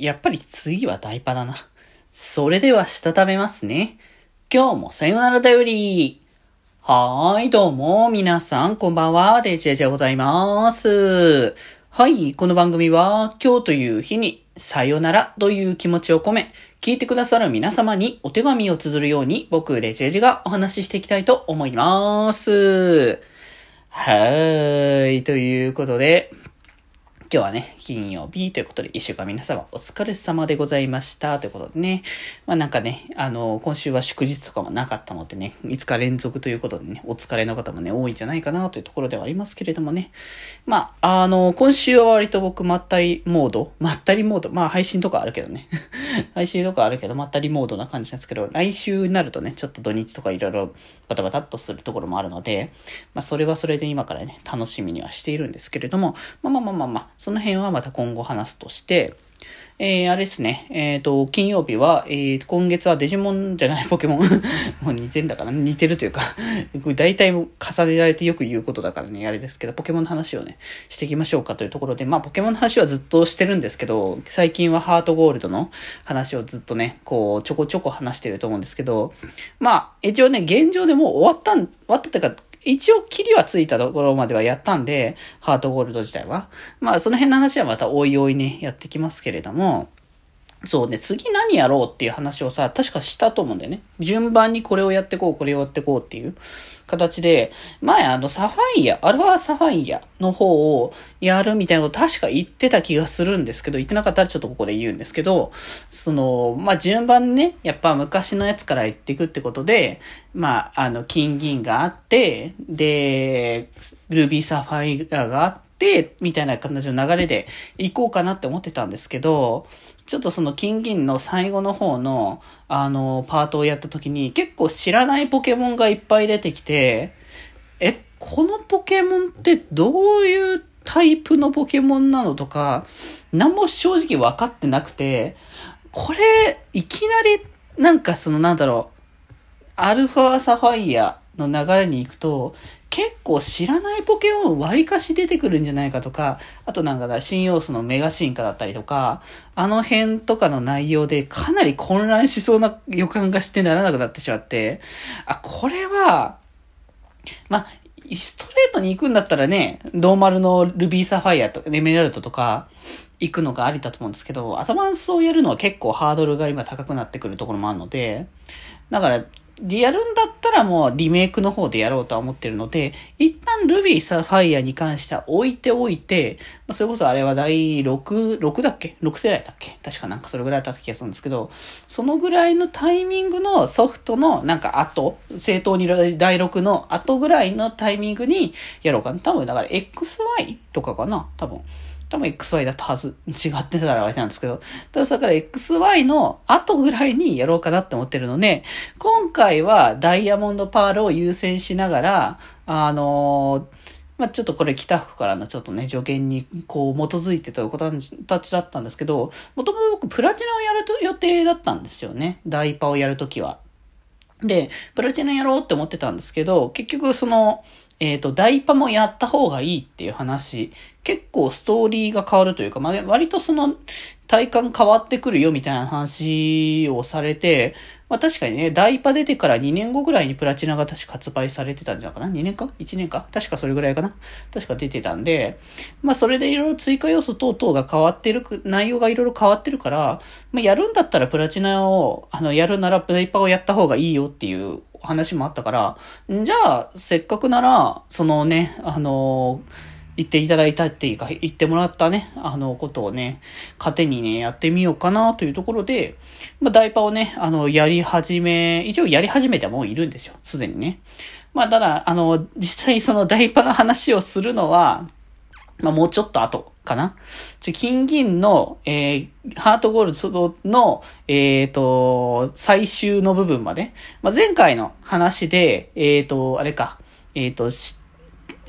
やっぱり次はダイパだな。それでは、したためますね。今日もさよならだより。はーい、どうも、皆さん、こんばんは、デジェジでございます。はい、この番組は、今日という日に、さよならという気持ちを込め、聞いてくださる皆様にお手紙を綴るように、僕、デジェジがお話ししていきたいと思います。はーい、ということで、今日はね、金曜日ということで、一週間皆様お疲れ様でございました。ということでね、まあなんかね、あの、今週は祝日とかもなかったのでね、5日連続ということでね、お疲れの方もね、多いんじゃないかなというところではありますけれどもね、まあ、あの、今週は割と僕、まったりモード、まったりモード、まあ配信とかあるけどね、来週とかあるけど、まったりモードな感じなんですけど、来週になるとね、ちょっと土日とかいろいろバタバタっとするところもあるので、まあそれはそれで今からね、楽しみにはしているんですけれども、まあまあまあまあまあ、その辺はまた今後話すとして、えー、あれですね。えっ、ー、と、金曜日は、えー、今月はデジモンじゃない ポケモンもう似てんだから、似てるというか大体重ねられてよく言うことだからね、あれですけど、ポケモンの話をね、していきましょうかというところで、まあ、ポケモンの話はずっとしてるんですけど、最近はハートゴールドの話をずっとね、こう、ちょこちょこ話してると思うんですけど、まあ、一応ね、現状でもう終わったん、終わったってか、一応、キリはついたところまではやったんで、ハートゴールド自体は。まあ、その辺の話はまたおいおいね、やってきますけれども、そうね、次何やろうっていう話をさ、確かしたと思うんだよね。順番にこれをやってこう、これをやってこうっていう形で、前あのサファイア、アルファサファイアの方をやるみたいなこと確か言ってた気がするんですけど、言ってなかったらちょっとここで言うんですけど、その、まあ、順番ね、やっぱ昔のやつから言っていくってことで、まあ、あの、金銀があって、で、ルビーサファイアがあって、みたいな形の流れで行こうかなって思ってたんですけど、ちょっとその金銀の最後の方の、あの、パートをやった時に結構知らないポケモンがいっぱい出てきて、え、このポケモンってどういうタイプのポケモンなのとか、何も正直分かってなくて、これ、いきなり、なんかそのなんだろう、アルファサファイアの流れに行くと、結構知らないポケモン割かし出てくるんじゃないかとか、あとなんかだ、新要素のメガ進化だったりとか、あの辺とかの内容でかなり混乱しそうな予感がしてならなくなってしまって、あ、これは、ま、ストレートに行くんだったらね、ノーマルのルビーサファイアとか、エメラルドとか、行くのがありだと思うんですけど、アドバンスをやるのは結構ハードルが今高くなってくるところもあるので、だから、でやるんだったらもうリメイクの方でやろうとは思ってるので、一旦ルビーサファイアに関しては置いておいて、まあ、それこそあれは第6、6だっけ ?6 世代だっけ？確かなんかそれぐらいだった気がするんですけど、そのぐらいのタイミングのソフトのなんか後、正当に第6の後ぐらいのタイミングにやろうかな。多分だから XY とかかな？多分。多分 XY だったはず。違ってたらあれなんですけど。だから XY の後ぐらいにやろうかなって思ってるので、今回はダイヤモンドパールを優先しながら、あの、まあ、ちょっとこれ北福からのちょっとね、助言にこう基づいてという形だったんですけど、もともと僕プラチナをやると予定だったんですよね。ダイパをやるときは。で、プラチナやろうって思ってたんですけど、結局その、えっ、ー、と、ダイパもやった方がいいっていう話、結構ストーリーが変わるというか、まあ、割とその体感変わってくるよみたいな話をされて、まあ確かにね、ダイパ出てから2年後ぐらいにプラチナが確か発売されてたんじゃないかな ?2 年か ?1 年か？確かそれぐらいかな？確か出てたんで、まあそれでいろいろ追加要素等々が変わってる、内容がいろいろ変わってるから、まあやるんだったらプラチナを、あの、やるならダイパをやった方がいいよっていう話もあったから、じゃあ、せっかくなら、そのね、あの言っていただいたっていうか、言ってもらったね、あの、ことをね、糧にね、やってみようかなというところで、まあ、ダイパをね、あの、やり始め、一応やり始めてはもういるんですよ、すでにね。まあ、ただ、あの、実際そのダイパの話をするのは、まあ、もうちょっと後かな。ちょ、金銀の、えー、ハートゴールドの、えっ、ー、と、最終の部分まで。まあ、前回の話で、えっ、ー、と、あれか、えっ、と、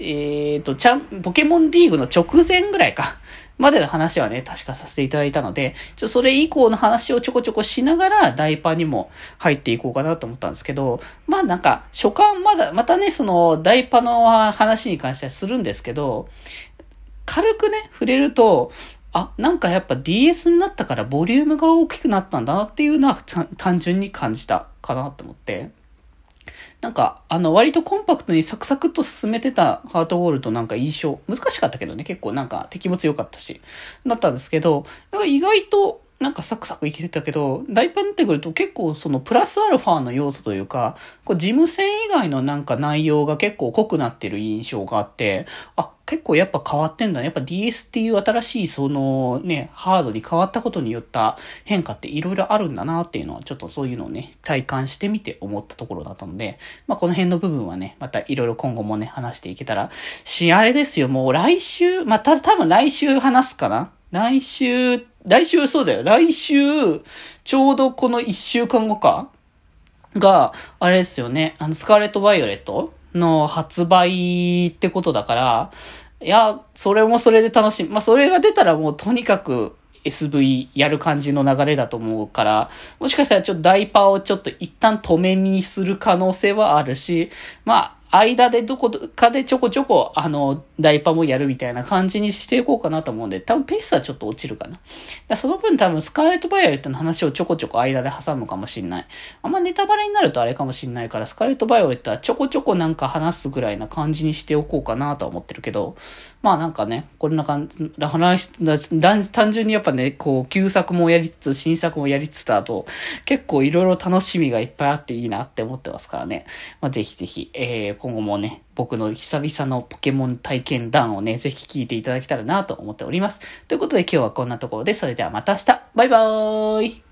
えっ、と、ちゃん、ポケモンリーグの直前ぐらいか。までの話はね、確かさせていただいたので、ちょ、それ以降の話をちょこちょこしながら、ダイパーにも入っていこうかなと思ったんですけど、まあなんか、初回まだ、またね、その、ダイパーの話に関してはするんですけど、軽くね、触れると、あ、なんかやっぱ DS になったからボリュームが大きくなったんだなっていうのは単純に感じたかなって思って。なんか、あの、割とコンパクトにサクサクっと進めてたハートウォールとなんか印象、難しかったけどね、結構なんか敵物良かったし、だったんですけど、なんか意外となんかサクサクいけてたけど、大パンってくると結構そのプラスアルファの要素というか、こう事務線以外のなんか内容が結構濃くなってる印象があって、あ、結構やっぱ変わってんだね。やっぱ DS っていう新しいそのね、ハードに変わったことによった変化っていろいろあるんだなっていうのはちょっとそういうのをね、体感してみて思ったところだったので、まあこの辺の部分はね、またいろいろ今後もね、話していけたら、し、あれですよ、もう来週、まあた多分来週話すかな来週、来週そうだよ。来週、ちょうどこの一週間後か？が、あれですよね。あの、スカーレット・バイオレットの発売ってことだから、いや、それもそれで楽しい。まあ、それが出たらもうとにかく SV やる感じの流れだと思うから、もしかしたらちょっとダイパーをちょっと一旦止めにする可能性はあるし、まあ、間でどこかでちょこちょこ、あの、ダイパもやるみたいな感じにしていこうかなと思うんで、多分ペースはちょっと落ちるかな。その分多分スカーレット・バイオレットの話をちょこちょこ間で挟むかもしんない。あんまネタバレになるとあれかもしんないから、スカーレット・バイオレットはちょこちょこなんか話すぐらいな感じにしておこうかなとは思ってるけど、まあなんかね、こんな感じ、話、単純にやっぱね、こう、旧作もやりつつ、新作もやりつつだと、結構いろいろ楽しみがいっぱいあっていいなって思ってますからね。まあぜひぜひ、えー、今後もね、僕の久々のポケモン体験談をね、ぜひ聞いていただけたらなと思っております。ということで今日はこんなところで、それではまた明日バイバーイ